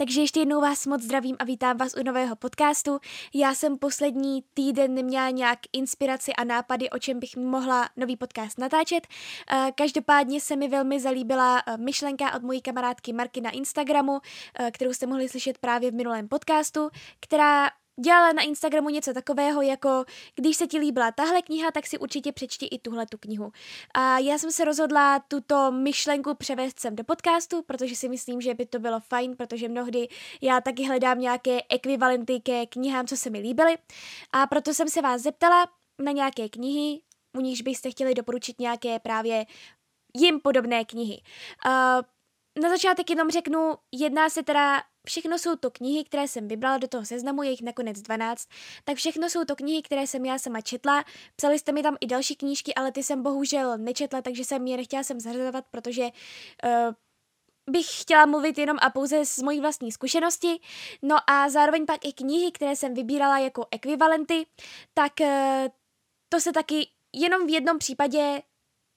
Takže ještě jednou vás moc zdravím a vítám vás u nového podcastu. Já jsem poslední týden neměla nějak inspiraci a nápady, o čem bych mohla nový podcast natáčet. Eh, každopádně se mi velmi zalíbila eh, myšlenka od mojí kamarádky Marky na Instagramu, eh, kterou jste mohli slyšet právě v minulém podcastu, která dělala na Instagramu něco takového, jako když se ti líbila tahle kniha, tak si určitě přečti i tuhle tu knihu. A já jsem se rozhodla tuto myšlenku převést sem do podcastu, protože si myslím, že by to bylo fajn, protože mnohdy já taky hledám nějaké ekvivalenty ke knihám, co se mi líbily. A proto jsem se vás zeptala na nějaké knihy, u nichž byste chtěli doporučit nějaké právě jim podobné knihy. Uh, na začátek jenom řeknu, jedná se teda Všechno jsou to knihy, které jsem vybrala do toho seznamu, je jich nakonec 12, tak všechno jsou to knihy, které jsem já sama četla. Psali jste mi tam i další knížky, ale ty jsem bohužel nečetla, takže jsem je nechtěla sem zařazovat, protože uh, bych chtěla mluvit jenom a pouze z mojí vlastní zkušenosti. No a zároveň pak i knihy, které jsem vybírala jako ekvivalenty, tak uh, to se taky jenom v jednom případě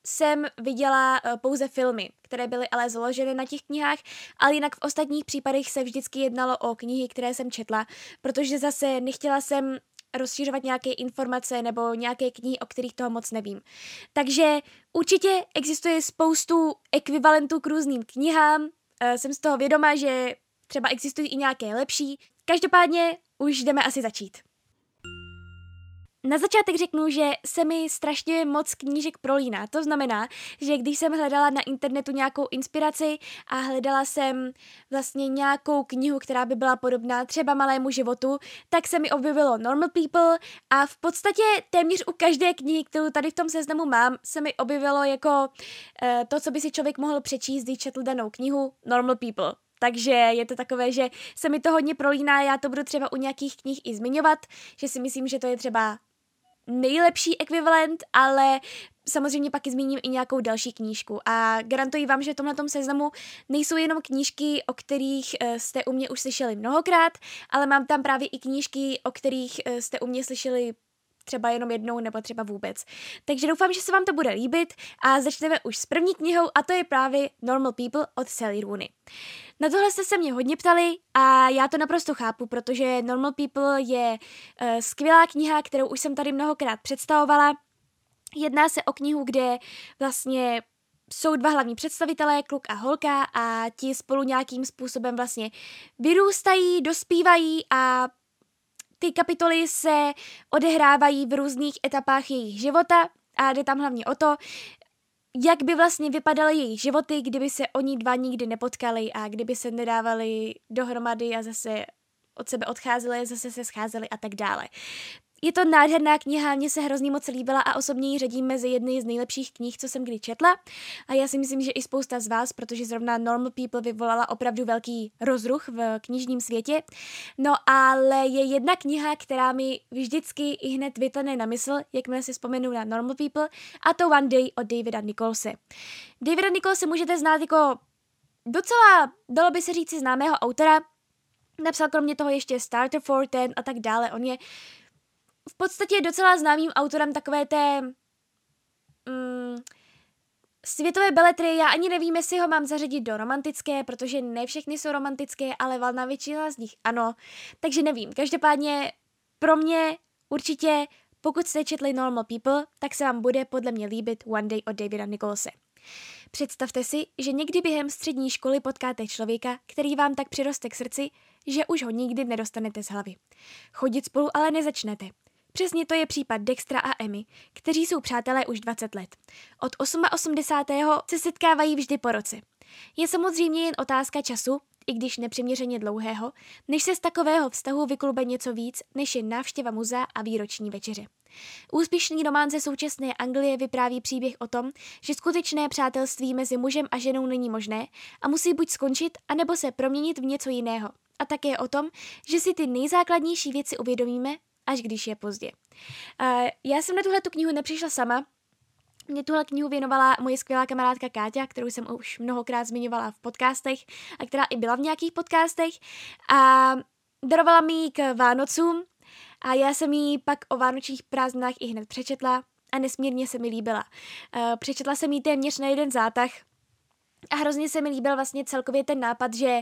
jsem viděla uh, pouze filmy, které byly ale založeny na těch knihách, ale jinak v ostatních případech se vždycky jednalo o knihy, které jsem četla, protože zase nechtěla jsem rozšířovat nějaké informace nebo nějaké knihy, o kterých toho moc nevím. Takže určitě existuje spoustu ekvivalentů k různým knihám, uh, jsem z toho vědoma, že třeba existují i nějaké lepší. Každopádně už jdeme asi začít. Na začátek řeknu, že se mi strašně moc knížek prolíná. To znamená, že když jsem hledala na internetu nějakou inspiraci a hledala jsem vlastně nějakou knihu, která by byla podobná třeba malému životu, tak se mi objevilo Normal People a v podstatě téměř u každé knihy, kterou tady v tom seznamu mám, se mi objevilo jako uh, to, co by si člověk mohl přečíst, když četl danou knihu Normal People. Takže je to takové, že se mi to hodně prolíná, já to budu třeba u nějakých knih i zmiňovat, že si myslím, že to je třeba nejlepší ekvivalent, ale samozřejmě pak zmíním i nějakou další knížku. A garantuji vám, že v tomhle seznamu nejsou jenom knížky, o kterých eh, jste u mě už slyšeli mnohokrát, ale mám tam právě i knížky, o kterých eh, jste u mě slyšeli třeba jenom jednou nebo třeba vůbec. Takže doufám, že se vám to bude líbit a začneme už s první knihou a to je právě Normal People od Sally Rooney. Na tohle jste se mě hodně ptali a já to naprosto chápu, protože Normal People je uh, skvělá kniha, kterou už jsem tady mnohokrát představovala. Jedná se o knihu, kde vlastně jsou dva hlavní představitelé, kluk a holka a ti spolu nějakým způsobem vlastně vyrůstají, dospívají a ty kapitoly se odehrávají v různých etapách jejich života a jde tam hlavně o to, jak by vlastně vypadaly jejich životy, kdyby se oni dva nikdy nepotkali a kdyby se nedávali dohromady a zase od sebe odcházeli, zase se scházeli a tak dále. Je to nádherná kniha, mně se hrozně moc líbila a osobně ji řadím mezi jedny z nejlepších knih, co jsem kdy četla. A já si myslím, že i spousta z vás, protože zrovna Normal People vyvolala opravdu velký rozruch v knižním světě. No ale je jedna kniha, která mi vždycky i hned vytane na mysl, jakmile si vzpomenu na Normal People, a to One Day od Davida Nicholse. Davida Nicholse můžete znát jako docela, dalo by se říct, známého autora, Napsal kromě toho ještě Starter for Ten a tak dále. On je v podstatě docela známým autorem takové té mm, světové beletry. Já ani nevím, jestli ho mám zařadit do romantické, protože ne všechny jsou romantické, ale valná většina z nich ano. Takže nevím. Každopádně pro mě určitě, pokud jste četli Normal People, tak se vám bude podle mě líbit One Day od Davida Nicholse. Představte si, že někdy během střední školy potkáte člověka, který vám tak přiroste k srdci, že už ho nikdy nedostanete z hlavy. Chodit spolu ale nezačnete. Přesně to je případ Dextra a Emmy, kteří jsou přátelé už 20 let. Od 88. se setkávají vždy po roce. Je samozřejmě jen otázka času, i když nepřiměřeně dlouhého, než se z takového vztahu vyklube něco víc, než je návštěva muzea a výroční večeře. Úspěšný román ze současné Anglie vypráví příběh o tom, že skutečné přátelství mezi mužem a ženou není možné a musí buď skončit, anebo se proměnit v něco jiného. A také o tom, že si ty nejzákladnější věci uvědomíme až když je pozdě. Já jsem na tuhle tu knihu nepřišla sama, mě tuhle knihu věnovala moje skvělá kamarádka Káťa, kterou jsem už mnohokrát zmiňovala v podcastech a která i byla v nějakých podcastech. A darovala mi ji k Vánocům a já jsem ji pak o vánočních prázdninách i hned přečetla a nesmírně se mi líbila. Přečetla jsem ji téměř na jeden zátah a hrozně se mi líbil vlastně celkově ten nápad, že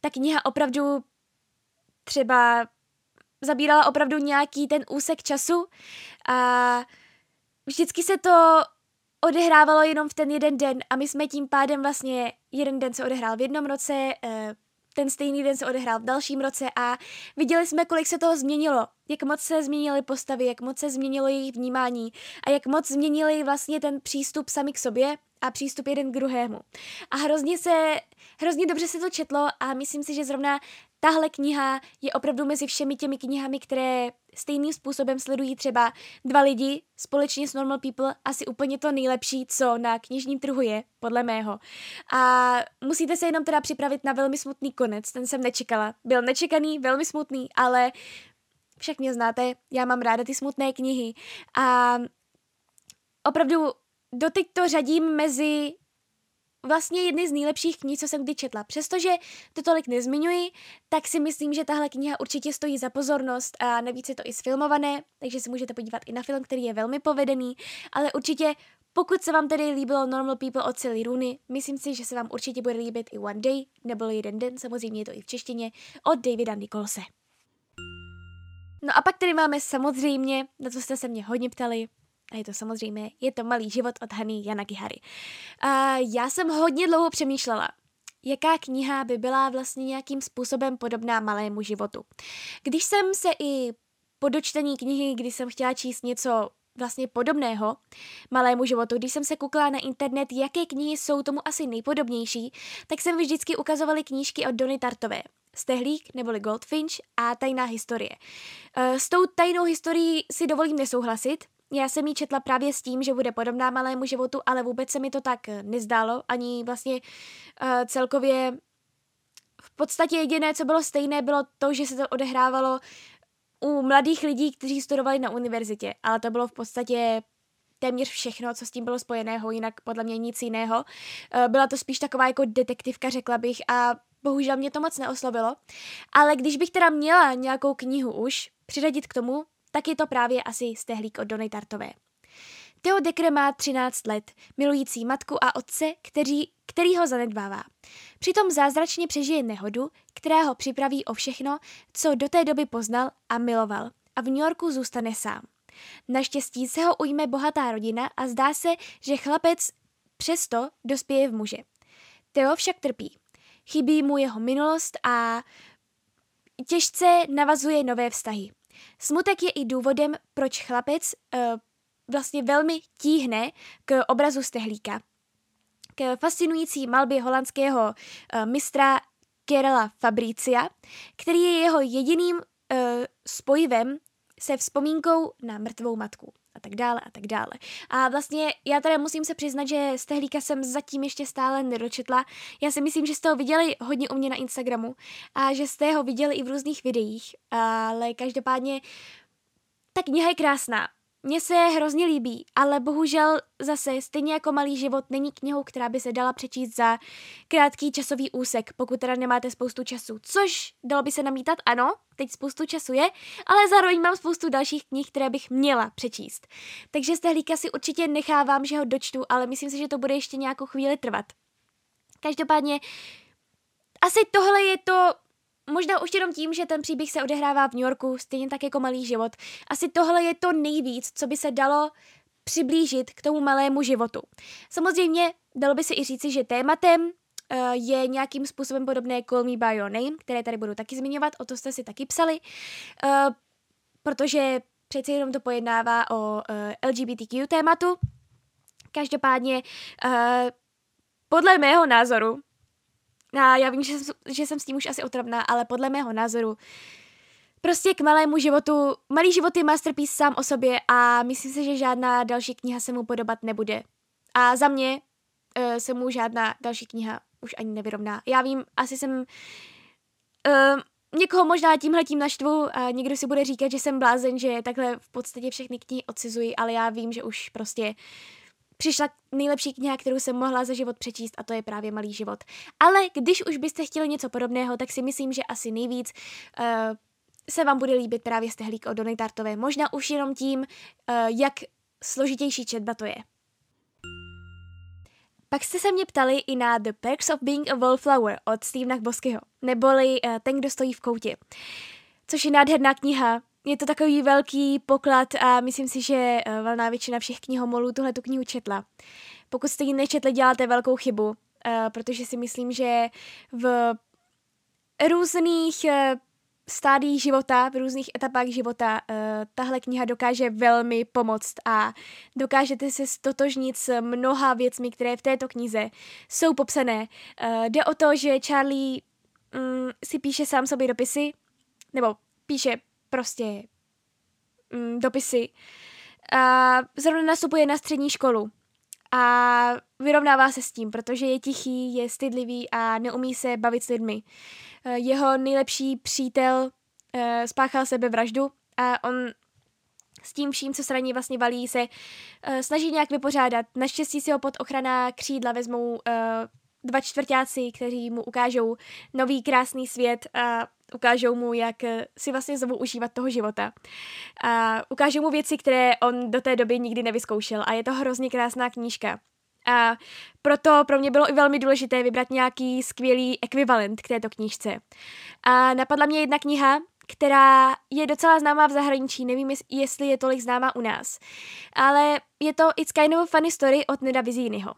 ta kniha opravdu třeba zabírala opravdu nějaký ten úsek času a vždycky se to odehrávalo jenom v ten jeden den a my jsme tím pádem vlastně jeden den se odehrál v jednom roce, eh, ten stejný den se odehrál v dalším roce a viděli jsme, kolik se toho změnilo, jak moc se změnily postavy, jak moc se změnilo jejich vnímání a jak moc změnili vlastně ten přístup sami k sobě a přístup jeden k druhému. A hrozně se, hrozně dobře se to četlo a myslím si, že zrovna tahle kniha je opravdu mezi všemi těmi knihami, které stejným způsobem sledují třeba dva lidi společně s Normal People, asi úplně to nejlepší, co na knižním trhu je, podle mého. A musíte se jenom teda připravit na velmi smutný konec, ten jsem nečekala. Byl nečekaný, velmi smutný, ale však mě znáte, já mám ráda ty smutné knihy a opravdu doteď to řadím mezi vlastně jedny z nejlepších knih, co jsem kdy četla. Přestože to tolik nezmiňuji, tak si myslím, že tahle kniha určitě stojí za pozornost a navíc je to i sfilmované, takže si můžete podívat i na film, který je velmi povedený, ale určitě pokud se vám tedy líbilo Normal People od Sally Rooney, myslím si, že se vám určitě bude líbit i One Day, nebo jeden den, samozřejmě je to i v češtině, od Davida Nicholse. No a pak tady máme samozřejmě, na co jste se mě hodně ptali, a je to samozřejmě, je to Malý život od Hany Yanagihary. A já jsem hodně dlouho přemýšlela, jaká kniha by byla vlastně nějakým způsobem podobná Malému životu. Když jsem se i po dočtení knihy, kdy jsem chtěla číst něco vlastně podobného malému životu. Když jsem se koukala na internet, jaké knihy jsou tomu asi nejpodobnější, tak jsem vždycky ukazovaly knížky od Dony Tartové. Stehlík neboli Goldfinch a tajná historie. E, s tou tajnou historií si dovolím nesouhlasit, já jsem ji četla právě s tím, že bude podobná malému životu, ale vůbec se mi to tak eh, nezdálo, ani vlastně uh, celkově v podstatě jediné, co bylo stejné, bylo to, že se to odehrávalo u mladých lidí, kteří studovali na univerzitě, ale to bylo v podstatě téměř všechno, co s tím bylo spojeného, jinak podle mě nic jiného. Uh, byla to spíš taková jako detektivka, řekla bych, a bohužel mě to moc neoslovilo. Ale když bych teda měla nějakou knihu už přiřadit k tomu, tak je to právě asi stehlík od Dony Tartové. Theo Dekre má 13 let, milující matku a otce, který, který ho zanedbává. Přitom zázračně přežije nehodu, která ho připraví o všechno, co do té doby poznal a miloval a v New Yorku zůstane sám. Naštěstí se ho ujme bohatá rodina a zdá se, že chlapec přesto dospěje v muže. Theo však trpí. Chybí mu jeho minulost a těžce navazuje nové vztahy. Smutek je i důvodem, proč chlapec uh, vlastně velmi tíhne k obrazu stehlíka. K fascinující malbě holandského uh, mistra Kerela Fabricia, který je jeho jediným uh, spojivem se vzpomínkou na mrtvou matku a tak dále a tak dále. A vlastně já teda musím se přiznat, že z tehlíka jsem zatím ještě stále nedočetla. Já si myslím, že jste ho viděli hodně u mě na Instagramu a že jste ho viděli i v různých videích, ale každopádně ta kniha je krásná. Mně se hrozně líbí, ale bohužel zase stejně jako Malý život není knihou, která by se dala přečíst za krátký časový úsek, pokud teda nemáte spoustu času. Což dalo by se namítat, ano, teď spoustu času je, ale zároveň mám spoustu dalších knih, které bych měla přečíst. Takže z tehlíka si určitě nechávám, že ho dočtu, ale myslím si, že to bude ještě nějakou chvíli trvat. Každopádně asi tohle je to možná už jenom tím, že ten příběh se odehrává v New Yorku, stejně tak jako malý život. Asi tohle je to nejvíc, co by se dalo přiblížit k tomu malému životu. Samozřejmě dalo by se i říci, že tématem uh, je nějakým způsobem podobné Call Me By Your Name, které tady budu taky zmiňovat, o to jste si taky psali, uh, protože přeci jenom to pojednává o eh, LGBTQ tématu. Každopádně podle mého názoru a já vím, že jsem, že jsem s tím už asi otravná, ale podle mého názoru prostě k malému životu, malý život je masterpiece sám o sobě a myslím si, že žádná další kniha se mu podobat nebude. A za mě uh, se mu žádná další kniha už ani nevyrovná. Já vím, asi jsem uh, někoho možná tímhle tím naštvu a někdo si bude říkat, že jsem blázen, že takhle v podstatě všechny knihy odcizuji, ale já vím, že už prostě přišla nejlepší kniha, kterou jsem mohla za život přečíst a to je právě Malý život. Ale když už byste chtěli něco podobného, tak si myslím, že asi nejvíc uh, se vám bude líbit právě stehlík od Donny Tartové. Možná už jenom tím, uh, jak složitější četba to je. Pak jste se mě ptali i na The Perks of Being a Wallflower od Stevena Boskyho, neboli uh, Ten, kdo stojí v koutě, což je nádherná kniha. Je to takový velký poklad a myslím si, že uh, valná většina všech knihomolů tuhle tu knihu četla. Pokud jste ji nečetli, děláte velkou chybu, uh, protože si myslím, že v různých uh, stádiích života, v různých etapách života tahle kniha dokáže velmi pomoct a dokážete se stotožnit s mnoha věcmi, které v této knize jsou popsané. Jde o to, že Charlie um, si píše sám sobě dopisy, nebo píše prostě um, dopisy. A zrovna nastupuje na střední školu a vyrovnává se s tím, protože je tichý, je stydlivý a neumí se bavit s lidmi. Eh, jeho nejlepší přítel uh, spáchal sebevraždu a on s tím vším, co se na ní vlastně valí, se uh, snaží nějak vypořádat. Naštěstí si ho pod ochrana křídla vezmou dva čtvrtáci, kteří mu ukážou nový krásný svět a ukážou mu, jak si vlastně znovu užívat toho života. A ukážou mu věci, které on do té doby nikdy nevyzkoušel a je to hrozně krásná knížka. A proto pro mě bylo i velmi důležité vybrat nějaký skvělý ekvivalent k této knížce. A napadla mě jedna kniha, která je docela známá v zahraničí, nevím, jestli je tolik známá u nás. Ale je to It's Kind of Funny Story od Neda Vizínyho.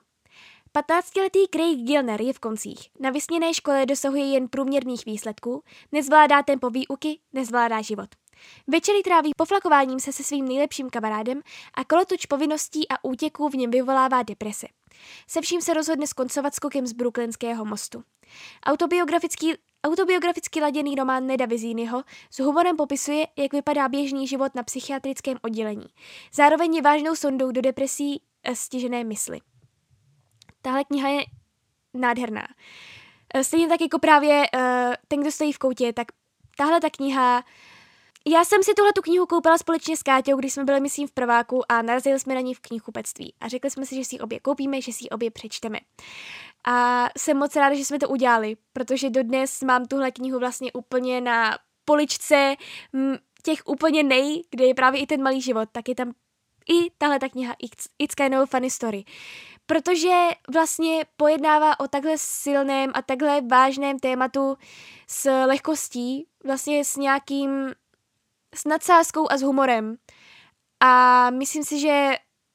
15-letý Craig Gilner je v koncích. Na vysněné škole dosahuje jen průměrných výsledků, nezvládá tempo výuky, nezvládá život. Večery tráví poflakováním se se svým nejlepším kamarádem a kolotoč povinností a útěků v něm vyvolává deprese. Se vším se rozhodne skoncovat skokem z Brooklynského mostu. Autobiografický Autobiograficky laděný román Neda Vizínyho s humorem popisuje, jak vypadá běžný život na psychiatrickém oddělení. Zároveň je vážnou sondou do depresí a stěžené mysli. Tahle kniha je nádherná. Stejně tak jako právě uh, Ten, kdo stojí v koutě, tak tahle ta kniha já jsem si tuhle tu knihu koupila společně s Káťou, když jsme byli, myslím, v prváku a narazili jsme na ní v knihkupectví. A řekli jsme si, že si ji obě koupíme, že si ji obě přečteme. A jsem moc ráda, že jsme to udělali, protože dodnes mám tuhle knihu vlastně úplně na poličce těch úplně nej, kde je právě i ten malý život, tak je tam i tahle ta kniha It's, It's kind of funny story. Protože vlastně pojednává o takhle silném a takhle vážném tématu s lehkostí, vlastně s nějakým s nadsázkou a s humorem. A myslím si, že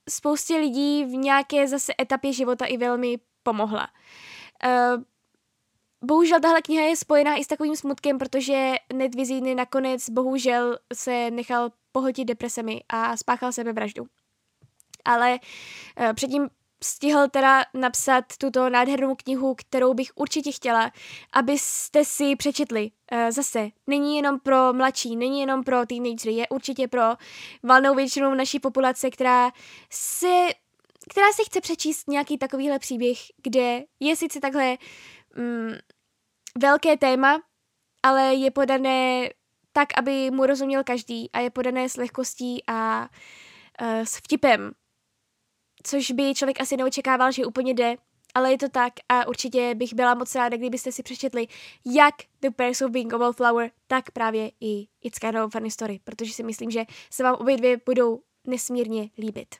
spoustě lidí v nějaké zase etapě života i velmi pomohla. Uh, bohužel tahle kniha je spojená i s takovým smutkem, protože Ned Vizíny nakonec bohužel se nechal pohltit depresemi a spáchal sebevraždu. Ale uh, předtím stihl teda napsat tuto nádhernou knihu, kterou bych určitě chtěla, abyste si přečetli. Uh, zase, není jenom pro mladší, není jenom pro teenagery, je určitě pro valnou většinu naší populace, která se která si chce přečíst nějaký takovýhle příběh, kde je sice takhle mm, velké téma, ale je podané tak, aby mu rozuměl každý a je podané s lehkostí a uh, s vtipem což by člověk asi neočekával, že úplně jde, ale je to tak a určitě bych byla moc ráda, kdybyste si přečetli jak The Perks of Being a Wallflower, tak právě i It's Kind of Funny Story, protože si myslím, že se vám obě dvě budou nesmírně líbit.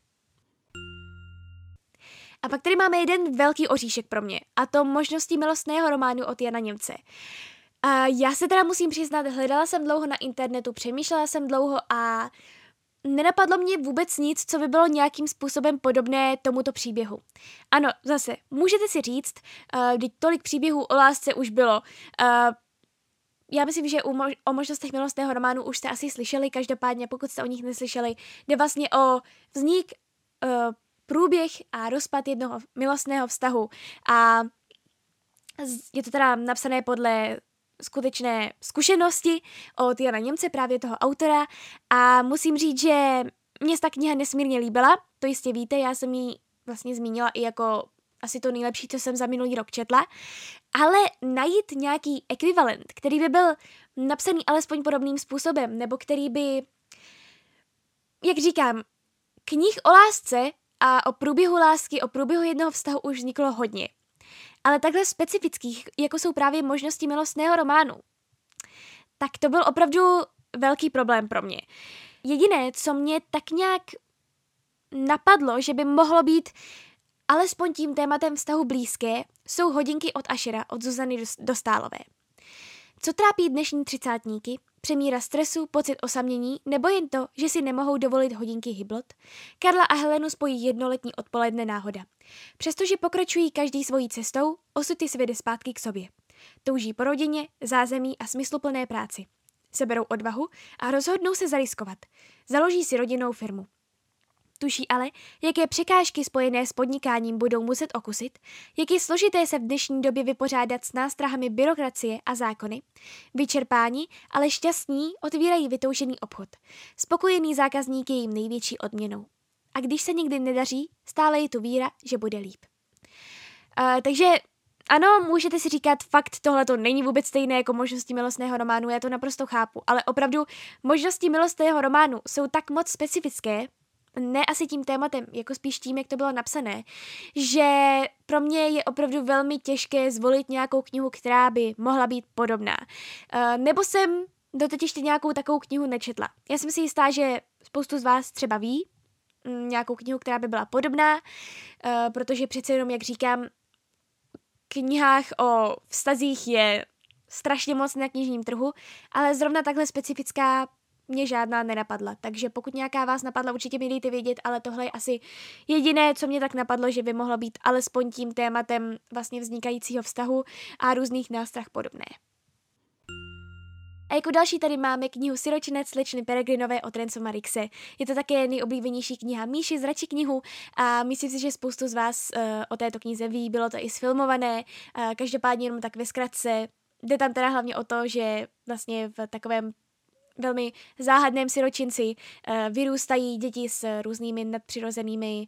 A pak tady máme jeden velký oříšek pro mě, a to možností milostného románu od Jana Němce. A já se teda musím přiznat, hledala jsem dlouho na internetu, přemýšlela jsem dlouho a nenapadlo mě vůbec nic, co by bylo nějakým způsobem podobné tomuto příběhu. Ano, zase, můžete si říct, uh, kdy tolik příběhů o lásce už bylo. Uh, já myslím, že mož- o možnostech milostného románu už jste asi slyšeli, každopádně pokud jste o nich neslyšeli, jde vlastně o vznik, uh, průběh a rozpad jednoho milostného vztahu a je to teda napsané podle skutečné zkušenosti od Jana Němce, právě toho autora a musím říct, že mě ta kniha nesmírně líbila, to jistě víte, já jsem ji vlastně zmínila i jako asi to nejlepší, co jsem za minulý rok četla, ale najít nějaký ekvivalent, který by byl napsaný alespoň podobným způsobem, nebo který by, jak říkám, knih o lásce, a o průběhu lásky, o průběhu jednoho vztahu už vzniklo hodně. Ale takhle specifických, jako jsou právě možnosti milostného románu, tak to byl opravdu velký problém pro mě. Jediné, co mě tak nějak napadlo, že by mohlo být alespoň tím tématem vztahu blízké, jsou hodinky od Ašera od Zuzany Dostálové. Co trápí dnešní třicátníky? Přemíra stresu, pocit osamění, nebo jen to, že si nemohou dovolit hodinky hyblot? Karla a Helenu spojí jednoletní odpoledne náhoda. Přestože pokračují každý svojí cestou, osud je svede zpátky k sobě. Touží po rodině, zázemí a smysluplné práci. Seberou odvahu a rozhodnou se zariskovat. Založí si rodinnou firmu. Tuší ale, jaké překážky spojené s podnikáním budou muset okusit, jak je složité se v dnešní době vypořádat s nástrahami byrokracie a zákony. Vyčerpání, ale šťastní otvírají vytoušený obchod. Spokojený zákazník je jim největší odměnou. A když se nikdy nedaří, stále je tu víra, že bude líp. Uh, takže ano, můžete si říkat, fakt tohle to není vůbec stejné jako možnosti milostného románu, já to naprosto chápu, ale opravdu možnosti milostného románu jsou tak moc specifické, ne asi tím tématem, jako spíš tím, jak to bylo napsané, že pro mě je opravdu velmi těžké zvolit nějakou knihu, která by mohla být podobná. Uh, nebo jsem doteď ještě nějakou takovou knihu nečetla. Já jsem si jistá, že spoustu z vás třeba ví mm, nějakou knihu, která by byla podobná, uh, protože přece jenom, jak říkám, knihách o vztazích je strašně moc na knižním trhu, ale zrovna takhle specifická mě žádná nenapadla. Takže pokud nějaká vás napadla, určitě mi dejte vědět, ale tohle je asi jediné, co mě tak napadlo, že by mohlo být alespoň tím tématem vlastně vznikajícího vztahu a různých nástrah podobné. A jako další tady máme knihu Siročinec slečny Peregrinové od Renzo Marixe. Je to také nejoblíbenější kniha Míši z Rači knihu a myslím si, že spoustu z vás uh, o této knize ví, bylo to i sfilmované, uh, každopádně jenom tak ve zkratce. Jde tam teda hlavně o to, že vlastně v takovém velmi záhadném siročinci uh, vyrůstají děti s různými nadpřirozenými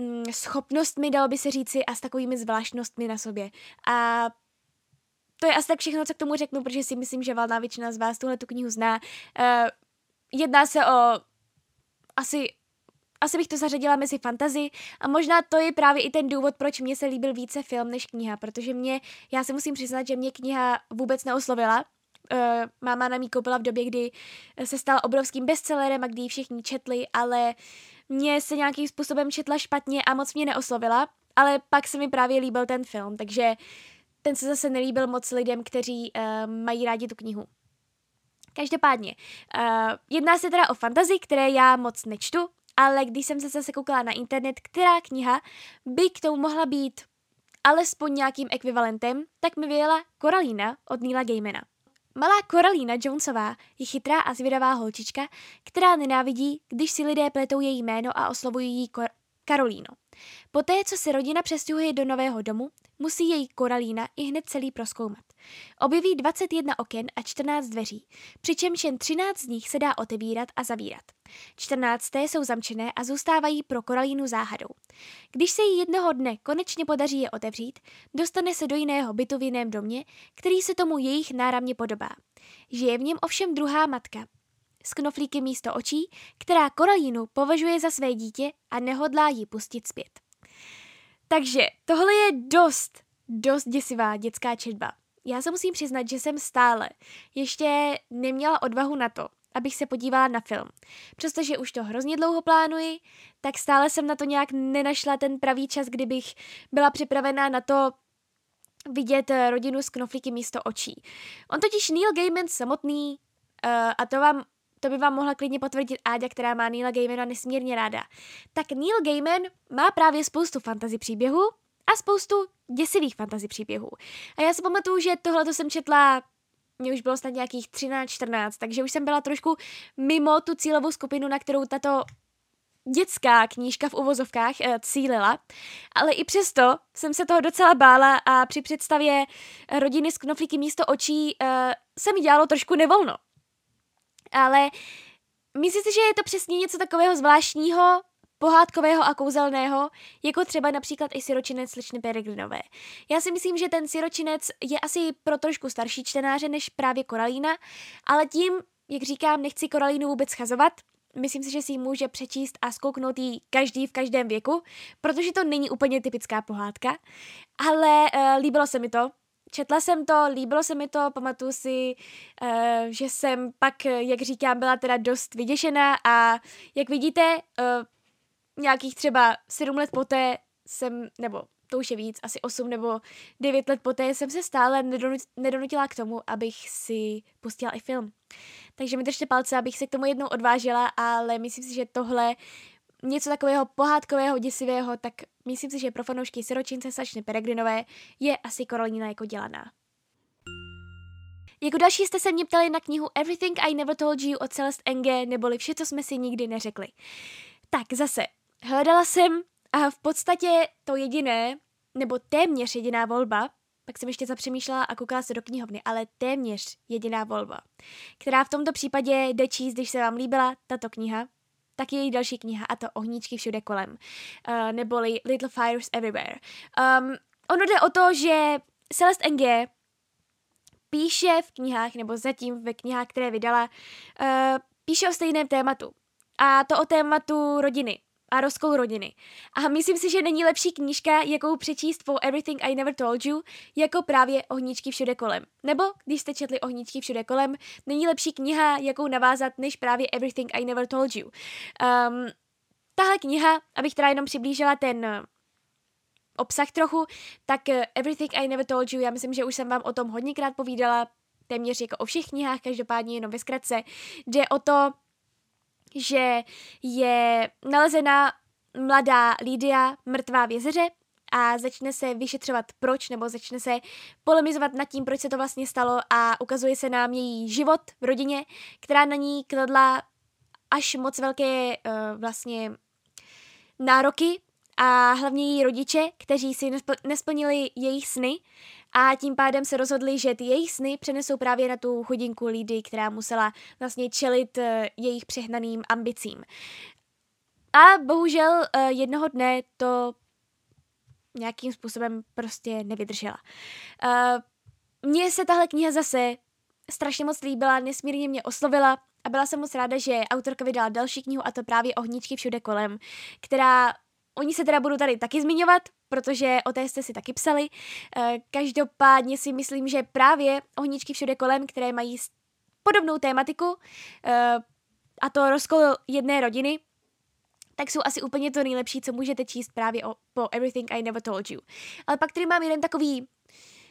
mm, schopnostmi, dalo by se říci, a s takovými zvláštnostmi na sobě. A to je asi tak všechno, co k tomu řeknu, protože si myslím, že valná většina z vás tuhle tu knihu zná. Uh, jedná se o asi asi bych to zařadila mezi fantazy a možná to je právě i ten důvod, proč mě se líbil více film než kniha, protože mě, já si musím přiznat, že mě kniha vůbec neoslovila, uh, máma nám ji koupila v době, kdy se stala obrovským bestsellerem a kdy ji všichni četli, ale mě se nějakým způsobem četla špatně a moc mě neoslovila, ale pak se mi právě líbil ten film, takže ten se zase nelíbil moc lidem, kteří uh, mají rádi tu knihu. Každopádně, uh, jedná se teda o fantazy, které já moc nečtu, ale když jsem se zase koukala na internet, která kniha by k tomu mohla být alespoň nějakým ekvivalentem, tak mi vyjela Koralína od Neila Gaimana. Malá Koralína Jonesová je chytrá a zvědavá holčička, která nenávidí, když si lidé pletou její jméno a oslovují ji Kor- Karolíno. Poté, co se rodina přestěhuje do nového domu, musí její Koralína i hned celý proskoumat. Objeví 21 oken a 14 dveří, přičemž jen 13 z nich se dá otevírat a zavírat. 14. jsou zamčené a zůstávají pro Koralínu záhadou. Když se jí jednoho dne konečně podaří je otevřít, dostane se do jiného bytu v jiném domě, který se tomu jejich náramně podobá. Žije v něm ovšem druhá matka, s knoflíky místo očí, která Koralínu považuje za své dítě a nehodlá ji pustit zpět. Takže tohle je dost, dost děsivá dětská četba. Já se musím přiznat, že jsem stále ještě neměla odvahu na to, abych se podívala na film. Přestože už to hrozně dlouho plánuji, tak stále jsem na to nějak nenašla ten pravý čas, kdybych byla připravená na to vidět rodinu s knoflíky místo očí. On totiž Neil Gaiman samotný, uh, a to vám to by vám mohla klidně potvrdit Áďa, která má Neila Gaimana nesmírně ráda. Tak Neil Gaiman má právě spoustu fantasy příběhů a spoustu děsivých fantasy příběhů. A já si pamatuju, že tohle to jsem četla mě už bylo snad nějakých 13-14, takže už jsem byla trošku mimo tu cílovou skupinu, na kterou tato dětská knížka v uvozovkách e, cílila, ale i přesto jsem se toho docela bála a při představě rodiny s knoflíky místo očí e, se mi dělalo trošku nevolno. Ale myslím si, že je to přesně něco takového zvláštního, pohádkového a kouzelného, jako třeba například i siročinec slečny Peregrinové. Já si myslím, že ten siročinec je asi pro trošku starší čtenáře než právě Koralína, ale tím, jak říkám, nechci Koralínu vůbec schazovat, myslím si, že si ji může přečíst a zkouknout ji každý v každém věku, protože to není úplně typická pohádka, ale uh, líbilo se mi to, četla jsem to, líbilo se mi to, pamatuju si, uh, že jsem pak, jak říkám, byla teda dost vyděšená a jak vidíte, nějakých třeba sedm let poté jsem, nebo to už je víc, asi 8 nebo 9 let poté jsem se stále nedonutila k tomu, abych si pustila i film. Takže mi držte palce, abych se k tomu jednou odvážila, ale myslím si, že tohle něco takového pohádkového, děsivého, tak myslím si, že pro fanoušky siročince Sačny Peregrinové je asi Korolina jako dělaná. Jako další jste se mě ptali na knihu Everything I Never Told You od Celeste Enge, neboli Vše, co jsme si nikdy neřekli. Tak zase, hledala jsem a v podstatě to jediné, nebo téměř jediná volba, pak jsem ještě zapřemýšlela a koukala se do knihovny, ale téměř jediná volba, která v tomto případě jde číst, když se vám líbila tato kniha, tak je její další kniha a to Ohníčky všude kolem, uh, neboli Little Fires Everywhere. Um, ono jde o to, že Celeste Ng píše v knihách, nebo zatím ve knihách, které vydala, uh, píše o stejném tématu. A to o tématu rodiny a rozkol rodiny. A myslím si, že není lepší knížka, jakou přečíst po Everything I Never Told You, jako právě Ohníčky všude kolem. Nebo, když jste četli Ohníčky všude kolem, není lepší kniha, jakou navázat, než právě Everything I Never Told You. Um, tahle kniha, abych teda jenom přiblížila ten uh, obsah trochu, tak uh, Everything I Never Told You, já myslím, že už jsem vám o tom hodněkrát povídala, téměř jako o všech knihách, každopádně jenom ve zkratce. Jde o to, že je nalezená mladá Lídia mrtvá v jezeře a začne se vyšetřovat proč, nebo začne se polemizovat nad tím, proč se to vlastně stalo a ukazuje se nám její život v rodině, která na ní kladla až moc velké uh, vlastně nároky a hlavně její rodiče, kteří si nesplnili jejich sny a tím pádem se rozhodli, že ty jejich sny přenesou právě na tu chudinku Lidy, která musela vlastně čelit uh, jejich přehnaným ambicím. A bohužel uh, jednoho dne to nějakým způsobem prostě nevydržela. Uh, mně se tahle kniha zase strašně moc líbila, nesmírně mě oslovila a byla jsem moc ráda, že autorka vydala další knihu a to právě Ohničky všude kolem, která Oni se teda budou tady taky zmiňovat, protože o té jste si taky psali. Eh, každopádně si myslím, že právě ohničky všude kolem, které mají podobnou tématiku, eh, a to rozkol jedné rodiny, tak jsou asi úplně to nejlepší, co můžete číst právě o, po Everything I Never Told You. Ale pak tady mám jeden takový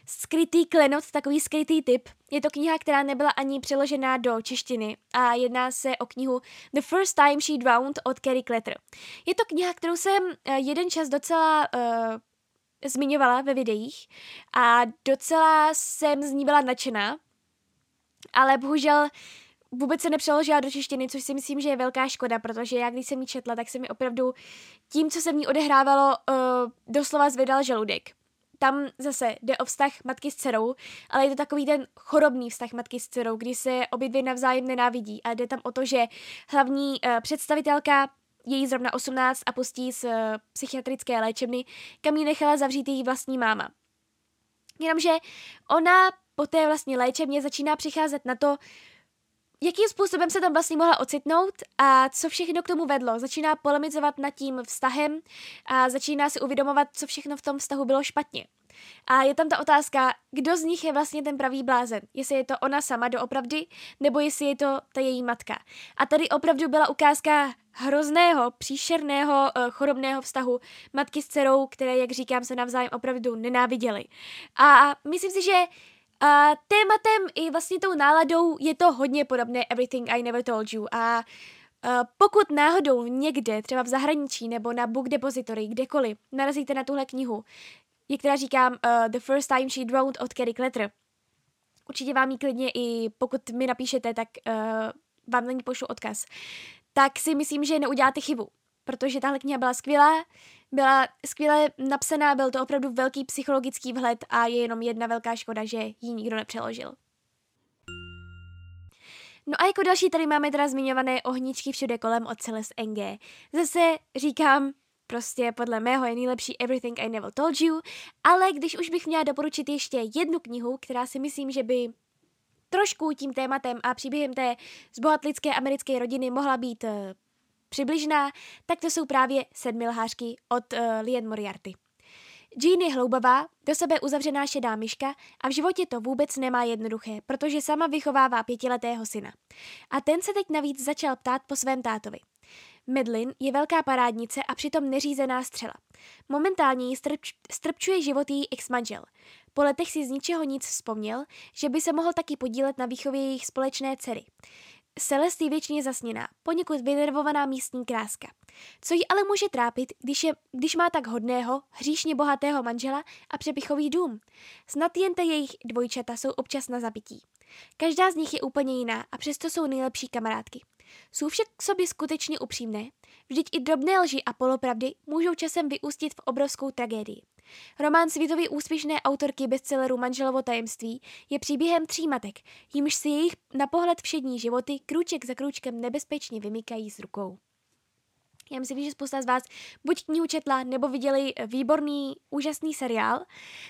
skrytý klenot, takový skrytý typ. Je to kniha, která nebyla ani přeložená do češtiny a jedná se o knihu The First Time She Drowned od Carrie Kletter. Je to kniha, kterou jsem uh, jeden čas docela uh, zmiňovala ve videích a docela jsem z ní byla nadšená, ale bohužel vůbec se nepřeložila do češtiny, což si myslím, že je velká škoda, protože já když jsem ji četla, tak se mi opravdu tím, co se v ní odehrávalo, uh, doslova zvedal žaludek tam zase jde o vztah matky s dcerou, ale je to takový ten chorobný vztah matky s dcerou, kdy se obě dvě navzájem nenávidí a jde tam o to, že hlavní uh, představitelka její zrovna 18 a pustí z uh, psychiatrické léčebny, kam ji nechala zavřít její vlastní máma. Jenomže ona po té vlastně léčebně začíná přicházet na to, jakým způsobem se tam vlastně mohla ocitnout a co všechno k tomu vedlo. Začíná polemizovat nad tím vztahem a začíná si uvědomovat, co všechno v tom vztahu bylo špatně. A je tam ta otázka, kdo z nich je vlastně ten pravý blázen. Jestli je to ona sama doopravdy, nebo jestli je to ta její matka. A tady opravdu byla ukázka hrozného, příšerného, uh, chorobného vztahu matky s dcerou, které, jak říkám, se navzájem opravdu nenáviděli. A myslím si, že a tématem i vlastně tou náladou je to hodně podobné Everything I Never Told You. A pokud náhodou někde, třeba v zahraničí nebo na Book Depository, kdekoliv, narazíte na tuhle knihu, je která říkám uh, The First Time She Drowned od Carrie Kletter, určitě vám ji klidně i pokud mi napíšete, tak uh, vám na ní pošlu odkaz, tak si myslím, že neuděláte chybu, protože tahle kniha byla skvělá, byla skvěle napsaná, byl to opravdu velký psychologický vhled a je jenom jedna velká škoda, že ji nikdo nepřeložil. No a jako další tady máme teda zmiňované ohničky všude kolem od Celeste NG. Zase říkám, prostě podle mého je nejlepší Everything I Never Told You, ale když už bych měla doporučit ještě jednu knihu, která si myslím, že by trošku tím tématem a příběhem té zbohatlické americké rodiny mohla být uh, přibližná, tak to jsou právě sedmi lhářky od uh, Lien Moriarty. Jean je hloubavá, do sebe uzavřená šedá myška a v životě to vůbec nemá jednoduché, protože sama vychovává pětiletého syna. A ten se teď navíc začal ptát po svém tátovi. Medlin je velká parádnice a přitom neřízená střela. Momentálně ji strč, strpčuje život její ex-manžel. Po letech si z ničeho nic vzpomněl, že by se mohl taky podílet na výchově jejich společné dcery. Celest je zasněná, poněkud vynervovaná místní kráska. Co jí ale může trápit, když, je, když má tak hodného, hříšně bohatého manžela a přepichový dům? Snad jen te jejich dvojčata jsou občas na zabití. Každá z nich je úplně jiná a přesto jsou nejlepší kamarádky. Jsou však k sobě skutečně upřímné, vždyť i drobné lži a polopravdy můžou časem vyústit v obrovskou tragédii. Román světově úspěšné autorky bestselleru Manželovo tajemství je příběhem tří matek, jimž si jejich na pohled všední životy krůček za krůčkem nebezpečně vymykají z rukou. Já myslím, že spousta z vás buď knihu četla, nebo viděli výborný, úžasný seriál.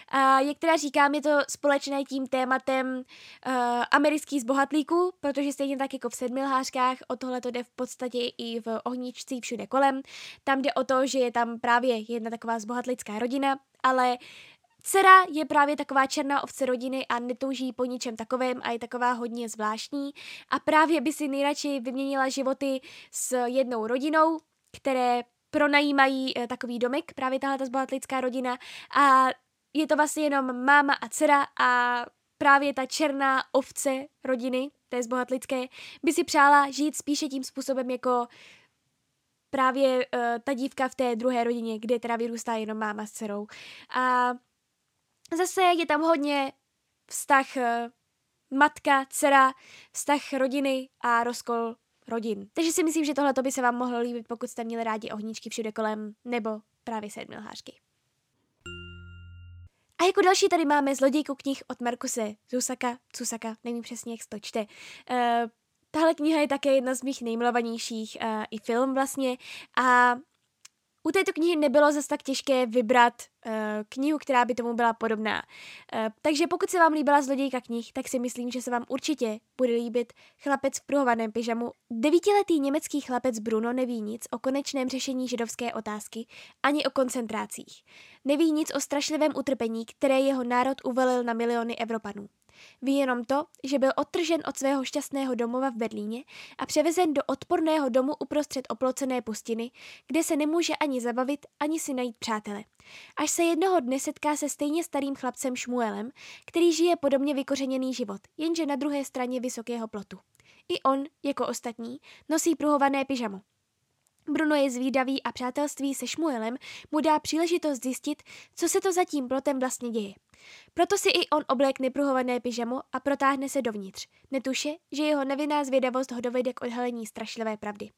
A jak teda říkám, je to společné tím tématem uh, amerických zbohatlíků, protože stejně tak jako v sedmi lhářkách, o tohle to jde v podstatě i v ohničci všude kolem. Tam jde o to, že je tam právě jedna taková zbohatlická rodina, ale Dcera je právě taková černá ovce rodiny a netouží po ničem takovém a je taková hodně zvláštní a právě by si nejradši vyměnila životy s jednou rodinou, které pronajímají eh, takový domek, právě tahle ta zbohatlická rodina a je to vlastně jenom máma a dcera a právě ta černá ovce rodiny, té zbohatlické, by si přála žít spíše tím způsobem jako právě uh, ta dívka v té druhé rodině, kde teda vyrůstá jenom máma s dcerou. A zase je tam hodně vztah uh, matka, dcera, vztah rodiny a rozkol rodin. Takže si myslím, že tohle by se vám mohlo líbit, pokud jste měli rádi ohníčky všude kolem, nebo právě sedmilhářky. A jako další tady máme Zlodějku knih od Markuse Zusaka, Cusaka, nevím přesně, jak se to čte. Uh, tahle kniha je také jedna z mých nejmilovanějších, uh, i film vlastně, a u této knihy nebylo zase tak těžké vybrat uh, knihu, která by tomu byla podobná. Uh, takže pokud se vám líbila zlodějka knih, tak si myslím, že se vám určitě bude líbit chlapec v pruhovaném pyžamu. Devítiletý německý chlapec Bruno neví nic o konečném řešení židovské otázky, ani o koncentrácích. Neví nic o strašlivém utrpení, které jeho národ uvalil na miliony Evropanů. Ví jenom to, že byl odtržen od svého šťastného domova v Berlíně a převezen do odporného domu uprostřed oplocené pustiny, kde se nemůže ani zabavit, ani si najít přátele. Až se jednoho dne setká se stejně starým chlapcem Šmuelem, který žije podobně vykořeněný život, jenže na druhé straně vysokého plotu. I on, jako ostatní, nosí pruhované pyžamo. Bruno je zvídavý a přátelství se Šmuelem mu dá příležitost zjistit, co se to za tím plotem vlastně děje. Proto si i on oblékne pruhované pyžamo a protáhne se dovnitř. Netuše, že jeho nevinná zvědavost ho dovede k odhalení strašlivé pravdy.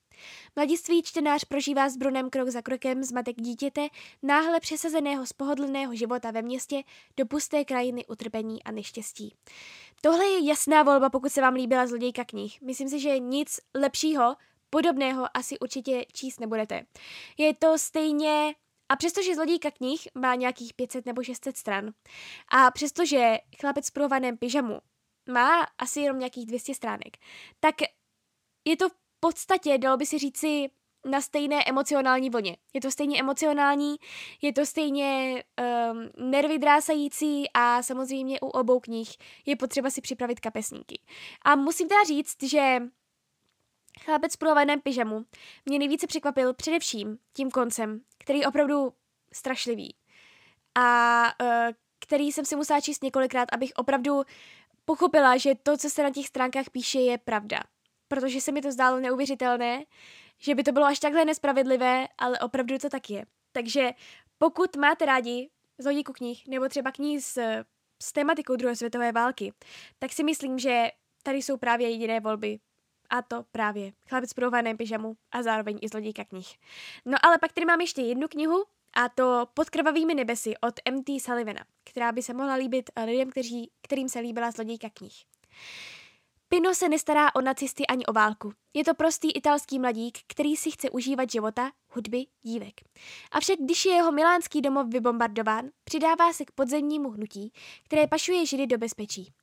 Mladiství čtenář prožívá s Brunem krok za krokem zmatek dítěte, náhle přesazeného z pohodlného života ve městě do pusté krajiny utrpení a neštěstí. Tohle je jasná volba, pokud se vám líbila zlodějka knih. Myslím si, že nic lepšího, podobného asi určitě číst nebudete. Je to stejně a přestože zlodíka knih má nějakých 500 nebo 600 stran a přestože chlapec v pruhovaném pyžamu má asi jenom nějakých 200 stránek, tak je to v podstatě, dalo by si říci, na stejné emocionální vlně. Je to stejně emocionální, je to stejně um, nervy drásající a samozřejmě u obou knih je potřeba si připravit kapesníky. A musím teda říct, že Chlapec v pulovaném pyžamu mě nejvíce překvapil především tím koncem, který je opravdu strašlivý. A uh, který jsem si musela číst několikrát, abych opravdu pochopila, že to, co se na těch stránkách píše, je pravda. Protože se mi to zdálo neuvěřitelné, že by to bylo až takhle nespravedlivé, ale opravdu to tak je. Takže pokud máte rádi zlodíku knih, nebo třeba knih s, s tématikou druhé světové války, tak si myslím, že tady jsou právě jediné volby a to právě Chlapec v pyžamu a zároveň i Zlodějka knih. No ale pak tady mám ještě jednu knihu, a to Pod krvavými nebesy od M.T. Sullivana, která by se mohla líbit lidem, kteří, kterým se líbila Zlodějka knih. Pino se nestará o nacisty ani o válku. Je to prostý italský mladík, který si chce užívat života, hudby, dívek. Avšak když je jeho milánský domov vybombardován, přidává se k podzemnímu hnutí, které pašuje židy do bezpečí.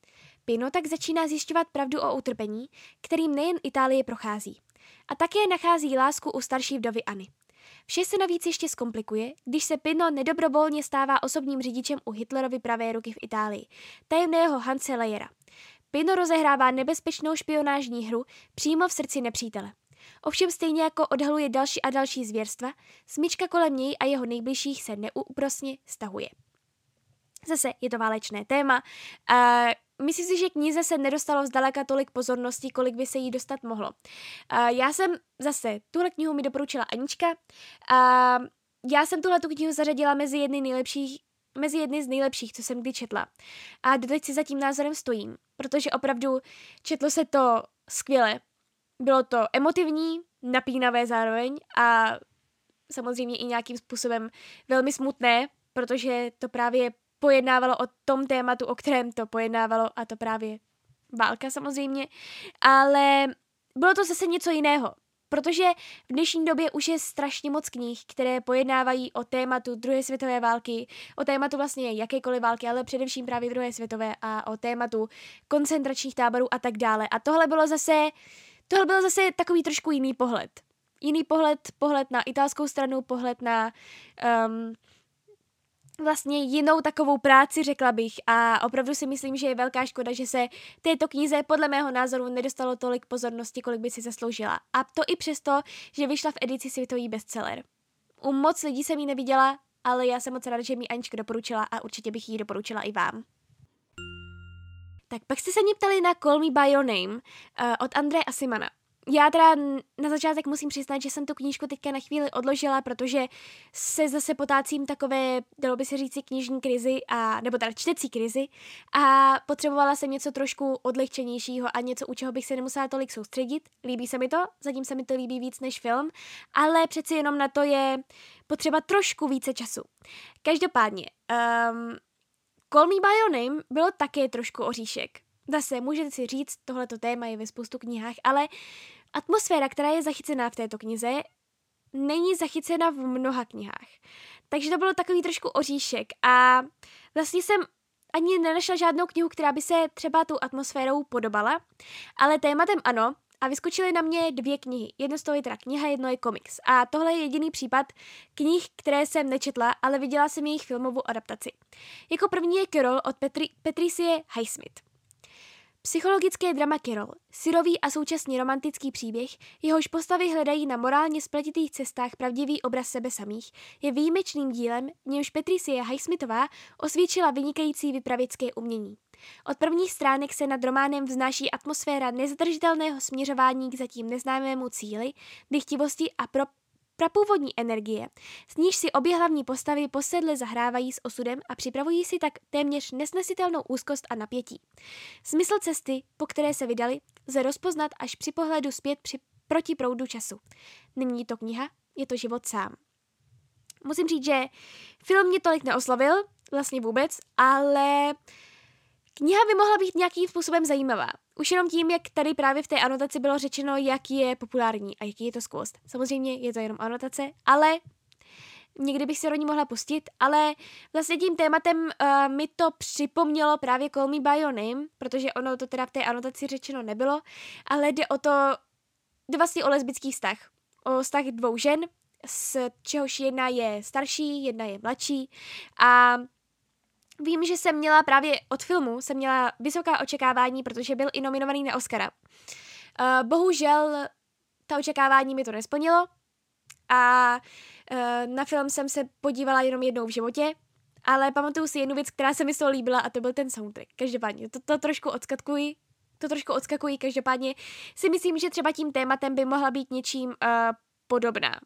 Pino tak začíná zjišťovat pravdu o utrpení, kterým nejen Itálie prochází. A také nachází lásku u starší vdovyAny. Vše se navíc ještě zkomplikuje, když se Pino nedobrovolně stává osobním řidičem u Hitlerovy pravé ruky v Itálii, tajemného Hanse Lejera. Pino rozehrává nebezpečnou špionážní hru přímo v srdci nepřítele. Ovšem stejně jako odhaluje další a další zvěrstva, smyčka kolem něj a jeho nejbližších se neúprosně stahuje. Zase je to válečné téma. A myslím si, že knize se nedostalo zdaleka tolik pozornosti, kolik by se jí dostat mohlo. A já jsem zase, tuhle knihu mi doporučila Anička a já jsem tuhle tu knihu zařadila mezi jedny nejlepších mezi jedny z nejlepších, co jsem kdy četla. A doteď si za tím názorem stojím, protože opravdu četlo se to skvěle. Bylo to emotivní, napínavé zároveň a samozřejmě i nějakým způsobem velmi smutné, protože to právě pojednávalo o tom tématu, o kterém to pojednávalo a to právě válka samozřejmě, ale bylo to zase něco jiného. Protože v dnešní době už je strašně moc knih, které pojednávají o tématu druhé světové války, o tématu vlastně jakékoliv války, ale především právě druhé světové a o tématu koncentračních táborů a tak dále. A tohle bylo zase, tohle byl zase takový trošku jiný pohled. Jiný pohled, pohled na italskou stranu, pohled na um, vlastně jinou takovou práci, řekla bych. A opravdu si myslím, že je velká škoda, že se této knize podle mého názoru nedostalo tolik pozornosti, kolik by si zasloužila. A to i přesto, že vyšla v edici světový bestseller. U moc lidí jsem ji neviděla, ale já jsem moc ráda, že mi Anička doporučila a určitě bych ji doporučila i vám. Tak pak jste se mě ptali na Call Me By Your Name uh, od Andreje Asimana já teda na začátek musím přiznat, že jsem tu knížku teďka na chvíli odložila, protože se zase potácím takové, dalo by se říci, knižní krizi, a, nebo teda čtecí krizi a potřebovala jsem něco trošku odlehčenějšího a něco, u čeho bych se nemusela tolik soustředit. Líbí se mi to, zatím se mi to líbí víc než film, ale přeci jenom na to je potřeba trošku více času. Každopádně, um, Call Me By Your Name bylo také trošku oříšek. Zase, můžete si říct, tohleto téma je ve spoustu knihách, ale Atmosféra, která je zachycená v této knize, není zachycena v mnoha knihách. Takže to bylo takový trošku oříšek a vlastně jsem ani nenašla žádnou knihu, která by se třeba tou atmosférou podobala, ale tématem ano, a vyskočily na mě dvě knihy. Jedno z toho je teda kniha, jedno je komiks. A tohle je jediný případ knih, které jsem nečetla, ale viděla jsem jejich filmovou adaptaci. Jako první je Carol od Petri- Patricie Highsmith. Psychologické drama Carol, syrový a současně romantický příběh, jehož postavy hledají na morálně spletitých cestách pravdivý obraz sebe samých, je výjimečným dílem, němž Patricie Highsmithová osvědčila vynikající vypravěcké umění. Od prvních stránek se nad románem vznáší atmosféra nezadržitelného směřování k zatím neznámému cíli, dychtivosti a pro prapůvodní energie, s níž si obě hlavní postavy posedle zahrávají s osudem a připravují si tak téměř nesnesitelnou úzkost a napětí. Smysl cesty, po které se vydali, lze rozpoznat až při pohledu zpět při proti proudu času. Není to kniha, je to život sám. Musím říct, že film mě tolik neoslavil, vlastně vůbec, ale kniha by mohla být nějakým způsobem zajímavá. Už jenom tím, jak tady právě v té anotaci bylo řečeno, jak je populární a jaký je to skvost. Samozřejmě je to jenom anotace, ale někdy bych se do ní mohla pustit, ale vlastně tím tématem uh, mi to připomnělo právě Call Me By Your Name, protože ono to teda v té anotaci řečeno nebylo, ale jde o to, jde vlastně o lesbický vztah. O vztah dvou žen, z čehož jedna je starší, jedna je mladší a Vím, že jsem měla právě od filmu, jsem měla vysoká očekávání, protože byl i nominovaný na Oscara. Uh, bohužel ta očekávání mi to nesplnilo a uh, na film jsem se podívala jenom jednou v životě, ale pamatuju si jednu věc, která se mi z toho líbila a to byl ten soundtrack. Každopádně, to, to trošku odskatkuji, to trošku odskakují, každopádně si myslím, že třeba tím tématem by mohla být něčím uh, podobná.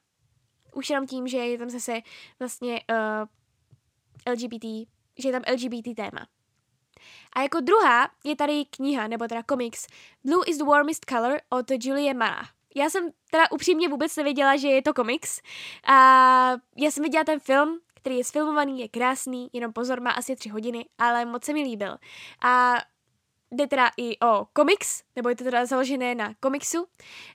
Už jenom tím, že je tam zase vlastně uh, LGBT že je tam LGBT téma. A jako druhá je tady kniha, nebo teda komiks Blue is the warmest color od Julie Mara. Já jsem teda upřímně vůbec nevěděla, že je to komiks. A já jsem viděla ten film, který je sfilmovaný, je krásný, jenom pozor, má asi tři hodiny, ale moc se mi líbil. A jde teda i o komiks, nebo je to teda založené na komiksu.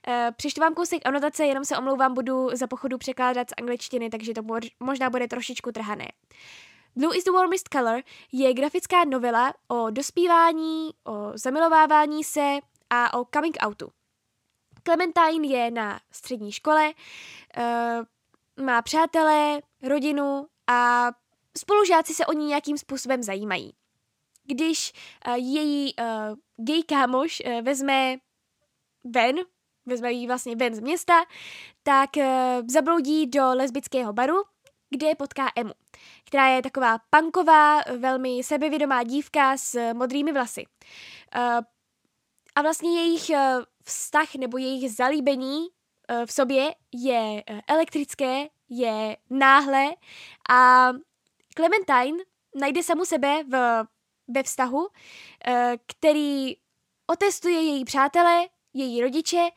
E, přečtu vám kousek anotace, jenom se omlouvám, budu za pochodu překládat z angličtiny, takže to možná bude trošičku trhané. Blue is the warmest color je grafická novela o dospívání, o zamilovávání se a o coming outu. Clementine je na střední škole, uh, má přátelé, rodinu a spolužáci se o ní nějakým způsobem zajímají. Když uh, její uh, gay kámoš vezme ven, vezme ji vlastně ven z města, tak zabloudí do lesbického baru, kde potká Emu, která je taková punková, velmi sebevědomá dívka s modrými vlasy. Uh, a vlastně jejich uh, vztah nebo jejich zalíbení uh, v sobě je elektrické, je náhle a Clementine najde samu sebe v, ve vztahu, který otestuje její přátelé, její rodiče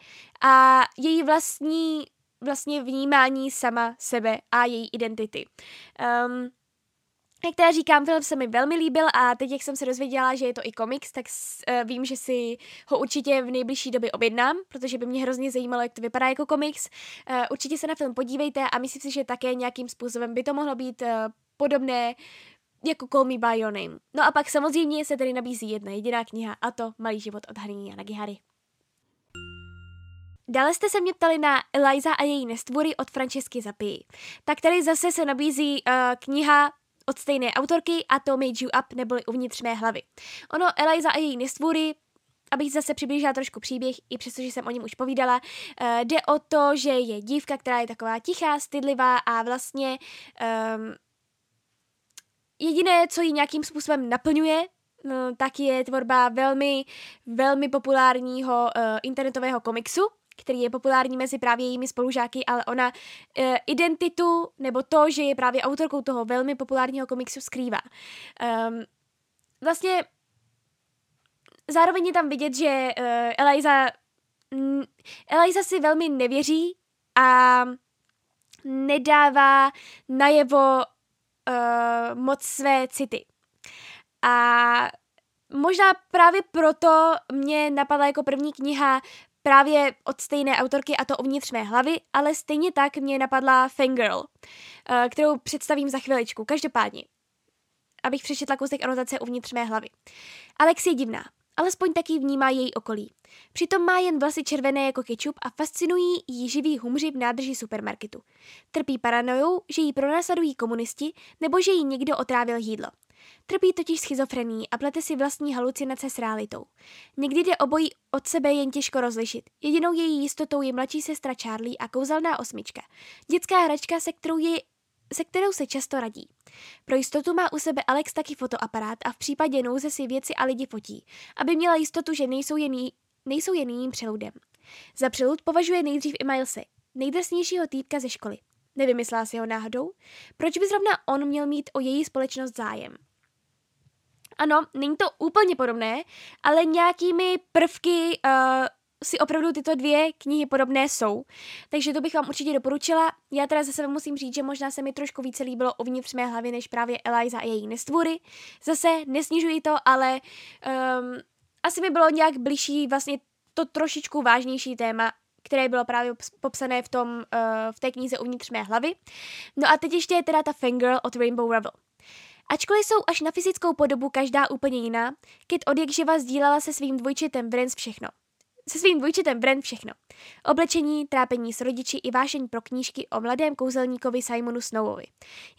a její vlastní vlastně vnímání sama sebe a její identity. Um, jak teda říkám, film se mi velmi líbil a teď, jak jsem se dozvěděla, že je to i komiks, tak uh, vím, že si ho určitě v nejbližší době objednám, protože by mě hrozně zajímalo, jak to vypadá jako komiks. Uh, určitě se na film podívejte a myslím si, že také nějakým způsobem by to mohlo být uh, podobné jako Call Me By Your Name. No a pak samozřejmě se tady nabízí jedna jediná kniha a to Malý život od Harini a Nagihary. Dále jste se mě ptali na Eliza a její nestvory od Francesky Zapii. Tak tady zase se nabízí uh, kniha od stejné autorky a to Made You Up neboli Uvnitř mé hlavy. Ono Eliza a její nestvůry abych zase přiblížila trošku příběh, i přestože jsem o něm už povídala, uh, jde o to, že je dívka, která je taková tichá, stydlivá a vlastně um, jediné, co ji nějakým způsobem naplňuje, no, tak je tvorba velmi, velmi populárního uh, internetového komiksu, který je populární mezi právě jejími spolužáky, ale ona e, identitu nebo to, že je právě autorkou toho velmi populárního komiksu skrývá. Um, vlastně zároveň je tam vidět, že uh, Eliza, mm, Eliza si velmi nevěří a nedává najevo uh, moc své city. A možná právě proto mě napadla jako první kniha právě od stejné autorky a to uvnitř mé hlavy, ale stejně tak mě napadla Fangirl, eh, kterou představím za chviličku. Každopádně, abych přečetla kousek anotace uvnitř mé hlavy. Alex je divná, alespoň taky vnímá její okolí. Přitom má jen vlasy červené jako kečup a fascinují jí živí humři v nádrži supermarketu. Trpí paranojou, že jí pronásledují komunisti nebo že jí někdo otrávil jídlo. Trpí totiž schizofrení a plete si vlastní halucinace s realitou. Někdy jde obojí od sebe jen těžko rozlišit. Jedinou její jistotou je mladší sestra Charlie a kouzelná osmička. Dětská hračka, se kterou, je, se kterou se často radí. Pro jistotu má u sebe Alex taky fotoaparát a v případě nouze si věci a lidi fotí, aby měla jistotu, že nejsou jen, jí, nejsou jen jejím přeludem. Za přelud považuje nejdřív i Milese, nejdrsnějšího týpka ze školy. Nevymyslela si ho náhodou? Proč by zrovna on měl mít o její společnost zájem? Ano, není to úplně podobné, ale nějakými prvky uh, si opravdu tyto dvě knihy podobné jsou. Takže to bych vám určitě doporučila. Já teda za sebe musím říct, že možná se mi trošku více líbilo uvnitř mé hlavy, než právě Eliza a její nestvůry. Zase nesnižuji to, ale um, asi by bylo nějak blížší vlastně to trošičku vážnější téma, které bylo právě popsané v, tom, uh, v té knize uvnitř mé hlavy. No a teď ještě je teda ta Fangirl od Rainbow Rebel. Ačkoliv jsou až na fyzickou podobu každá úplně jiná, Kit od jak živa sdílela se svým dvojčitem Vren všechno. Se svým dvojčitem Vren všechno. Oblečení, trápení s rodiči i vášeň pro knížky o mladém kouzelníkovi Simonu Snowovi.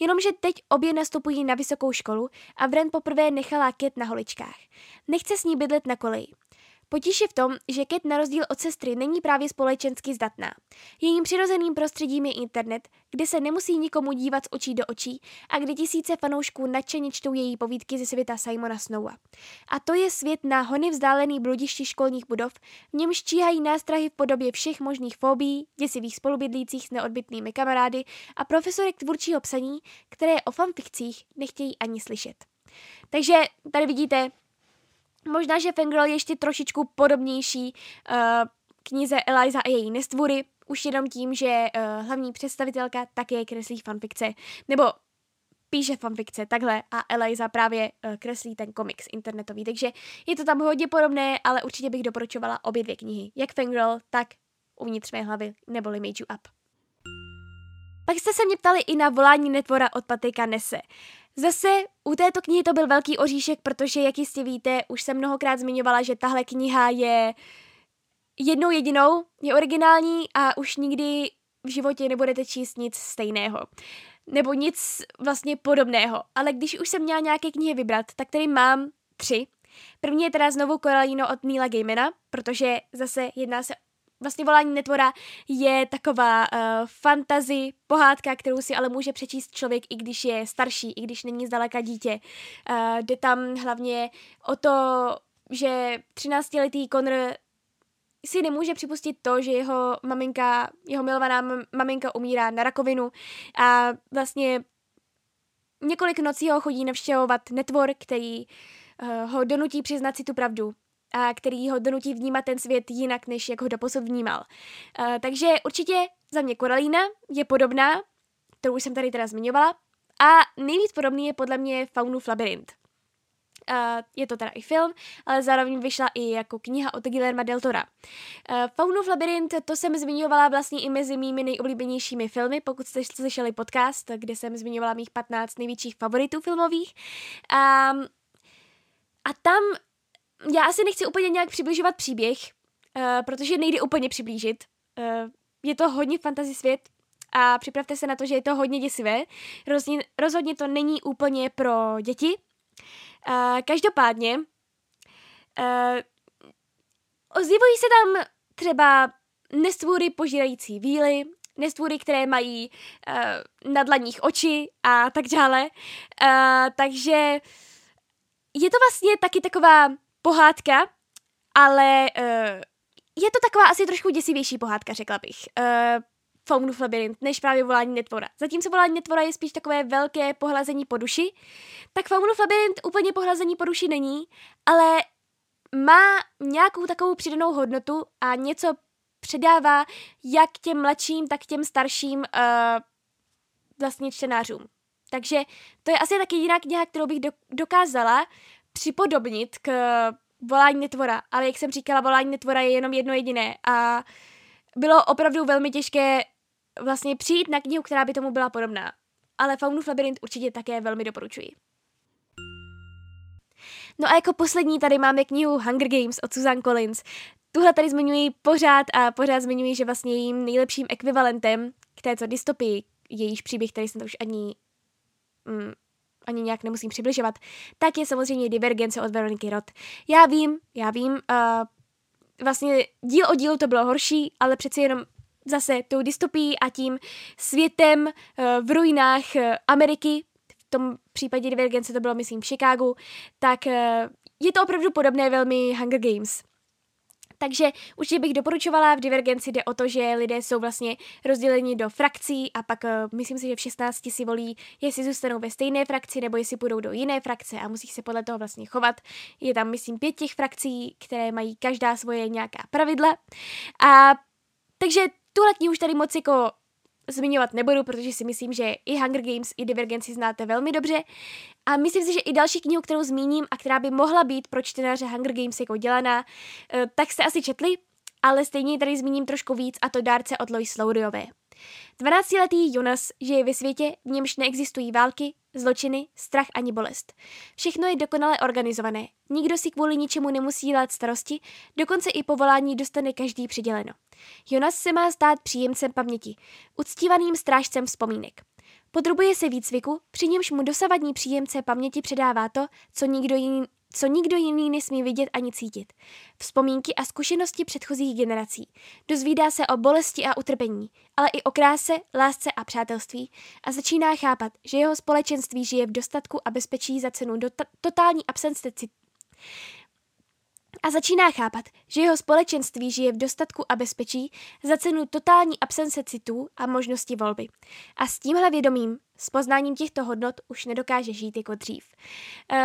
Jenomže teď obě nastupují na vysokou školu a Vren poprvé nechala Kit na holičkách. Nechce s ní bydlet na koleji. Potíž je v tom, že Kat na rozdíl od sestry není právě společensky zdatná. Jejím přirozeným prostředím je internet, kde se nemusí nikomu dívat z očí do očí a kde tisíce fanoušků nadšeně čtou její povídky ze světa Simona Snowa. A to je svět na hony vzdálený bludišti školních budov, v němž číhají nástrahy v podobě všech možných fóbií, děsivých spolubydlících s neodbitnými kamarády a profesorek tvůrčího psaní, které o fanfikcích nechtějí ani slyšet. Takže tady vidíte, Možná, že Fangirl je ještě trošičku podobnější uh, knize Eliza a její nestvůry, už jenom tím, že uh, hlavní představitelka také kreslí fanfikce, nebo píše fanfikce takhle a Eliza právě uh, kreslí ten komiks internetový, takže je to tam hodně podobné, ale určitě bych doporučovala obě dvě knihy, jak Fangirl, tak Uvnitř mé hlavy, neboli Made You Up. Pak jste se mě ptali i na volání netvora od Patrika Nese. Zase u této knihy to byl velký oříšek, protože, jak jistě víte, už jsem mnohokrát zmiňovala, že tahle kniha je jednou jedinou, je originální a už nikdy v životě nebudete číst nic stejného. Nebo nic vlastně podobného. Ale když už jsem měla nějaké knihy vybrat, tak tady mám tři. První je teda znovu Koralino od Neila Gaimana, protože zase jedná se vlastně volání netvora je taková uh, fantazy, pohádka, kterou si ale může přečíst člověk, i když je starší, i když není zdaleka dítě. Uh, jde tam hlavně o to, že 13-letý Connor si nemůže připustit to, že jeho maminka, jeho milovaná maminka umírá na rakovinu a vlastně několik nocí ho chodí navštěvovat netvor, který uh, ho donutí přiznat si tu pravdu a který ho donutí vnímat ten svět jinak, než jak ho doposud vnímal. Uh, takže určitě za mě Koralína je podobná, to už jsem tady teda zmiňovala, a nejvíc podobný je podle mě Faunův labirint. Uh, je to teda i film, ale zároveň vyšla i jako kniha od Guillerma del Tora. Uh, Faunův labirint, to jsem zmiňovala vlastně i mezi mými nejoblíbenějšími filmy, pokud jste slyšeli podcast, kde jsem zmiňovala mých 15 největších favoritů filmových. Um, a tam já asi nechci úplně nějak přibližovat příběh, uh, protože nejde úplně přiblížit. Uh, je to hodně fantasy svět a připravte se na to, že je to hodně děsivé. Rozhodně, rozhodně to není úplně pro děti, Uh, každopádně uh, ozývají se tam třeba nestvůry požírající víly, nestvůry, které mají uh, na dlaních oči a tak dále. Uh, takže je to vlastně taky taková pohádka, ale uh, je to taková asi trošku děsivější pohádka, řekla bych. Uh, Faunův labirint, než právě volání netvora. Zatímco volání netvora je spíš takové velké pohlazení po duši, tak Faunův labirint úplně pohlazení po duši není, ale má nějakou takovou přidanou hodnotu a něco předává jak těm mladším, tak těm starším uh, vlastně čtenářům. Takže to je asi taky jiná kniha, kterou bych do, dokázala připodobnit k volání netvora. Ale jak jsem říkala, volání netvora je jenom jedno jediné a bylo opravdu velmi těžké vlastně přijít na knihu, která by tomu byla podobná. Ale Faunův labirint určitě také velmi doporučuji. No a jako poslední tady máme knihu Hunger Games od Susan Collins. Tuhle tady zmiňuji pořád a pořád zmiňuji, že vlastně jejím nejlepším ekvivalentem k této dystopii, jejíž příběh, který jsem to už ani, mm, ani nějak nemusím přibližovat, tak je samozřejmě Divergence od Veroniky Roth. Já vím, já vím, uh, vlastně díl o dílu to bylo horší, ale přeci jenom zase tou dystopií a tím světem uh, v ruinách uh, Ameriky, v tom případě Divergence to bylo, myslím, v Chicagu, tak uh, je to opravdu podobné velmi Hunger Games. Takže určitě bych doporučovala, v Divergenci jde o to, že lidé jsou vlastně rozděleni do frakcí a pak uh, myslím si, že v 16 si volí, jestli zůstanou ve stejné frakci nebo jestli půjdou do jiné frakce a musí se podle toho vlastně chovat. Je tam, myslím, pět těch frakcí, které mají každá svoje nějaká pravidla. A takže Tuhle knihu už tady moc jako zmiňovat nebudu, protože si myslím, že i Hunger Games, i Divergenci znáte velmi dobře. A myslím si, že i další knihu, kterou zmíním a která by mohla být pro čtenáře Hunger Games jako dělaná, eh, tak jste asi četli, ale stejně tady zmíním trošku víc a to dárce od Lois Lowryové. 12-letý Jonas žije ve světě, v němž neexistují války, zločiny, strach ani bolest. Všechno je dokonale organizované. Nikdo si kvůli ničemu nemusí dělat starosti, dokonce i povolání dostane každý přiděleno. Jonas se má stát příjemcem paměti, uctívaným strážcem vzpomínek. Podrobuje se výcviku, při němž mu dosavadní příjemce paměti předává to, co nikdo jiný, co nikdo jiný nesmí vidět ani cítit. Vzpomínky a zkušenosti předchozích generací. Dozvídá se o bolesti a utrpení, ale i o kráse, lásce a přátelství a začíná chápat, že jeho společenství žije v dostatku a bezpečí za cenu do totální absence a začíná chápat, že jeho společenství žije v dostatku a bezpečí za cenu totální absence citů a možnosti volby. A s tímhle vědomím, s poznáním těchto hodnot už nedokáže žít jako dřív. Uh,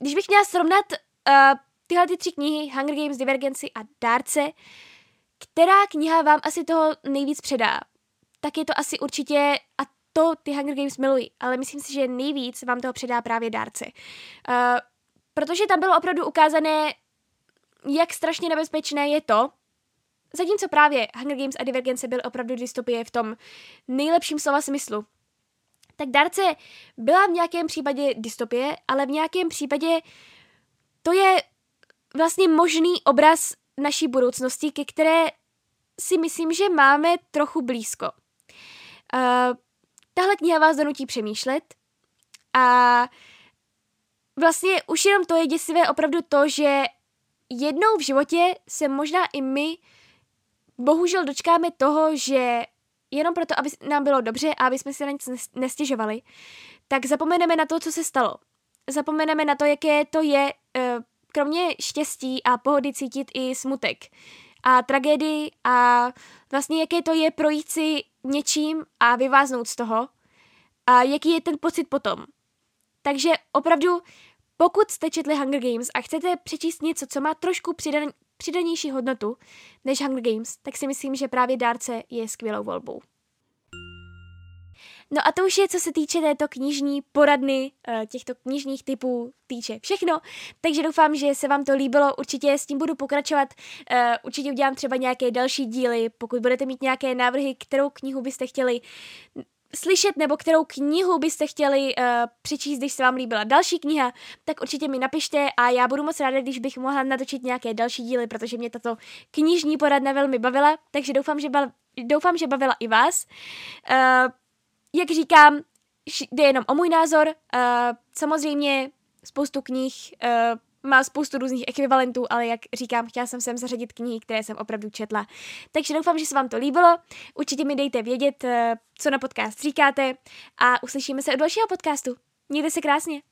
když bych měla srovnat uh, tyhle ty tři knihy, Hunger Games, Divergenci a Dárce, která kniha vám asi toho nejvíc předá, tak je to asi určitě, a to ty Hunger Games miluji, ale myslím si, že nejvíc vám toho předá právě Dárce. Uh, protože tam bylo opravdu ukázané, jak strašně nebezpečné je to, zatímco právě Hunger Games a Divergence byly opravdu dystopie v tom nejlepším slova smyslu, tak Darce byla v nějakém případě dystopie, ale v nějakém případě to je vlastně možný obraz naší budoucnosti, ke které si myslím, že máme trochu blízko. Uh, tahle kniha vás donutí přemýšlet a vlastně už jenom to je děsivé opravdu to, že jednou v životě se možná i my bohužel dočkáme toho, že jenom proto, aby nám bylo dobře a aby jsme si na nic nestěžovali, tak zapomeneme na to, co se stalo. Zapomeneme na to, jaké to je eh, kromě štěstí a pohody cítit i smutek a tragédii a vlastně jaké to je projít si něčím a vyváznout z toho a jaký je ten pocit potom. Takže opravdu, pokud jste četli Hunger Games a chcete přečíst něco, co má trošku přidan, přidanější hodnotu než Hunger Games, tak si myslím, že právě Dárce je skvělou volbou. No a to už je, co se týče této knižní poradny, eh, těchto knižních typů týče všechno, takže doufám, že se vám to líbilo, určitě s tím budu pokračovat, eh, určitě udělám třeba nějaké další díly, pokud budete mít nějaké návrhy, kterou knihu byste chtěli slyšet nebo kterou knihu byste chtěli uh, přečíst, když se vám líbila další kniha, tak určitě mi napište a já budu moc ráda, když bych mohla natočit nějaké další díly, protože mě tato knižní poradna velmi bavila, takže doufám, že, ba- doufám, že bavila i vás. Uh, jak říkám, jde jenom o můj názor. Uh, samozřejmě spoustu knih uh, má spoustu různých ekvivalentů, ale jak říkám, chtěla jsem sem zařadit knihy, které jsem opravdu četla. Takže doufám, že se vám to líbilo. Určitě mi dejte vědět, uh, co na podcast říkáte a uslyšíme se u dalšího podcastu. Mějte se krásně.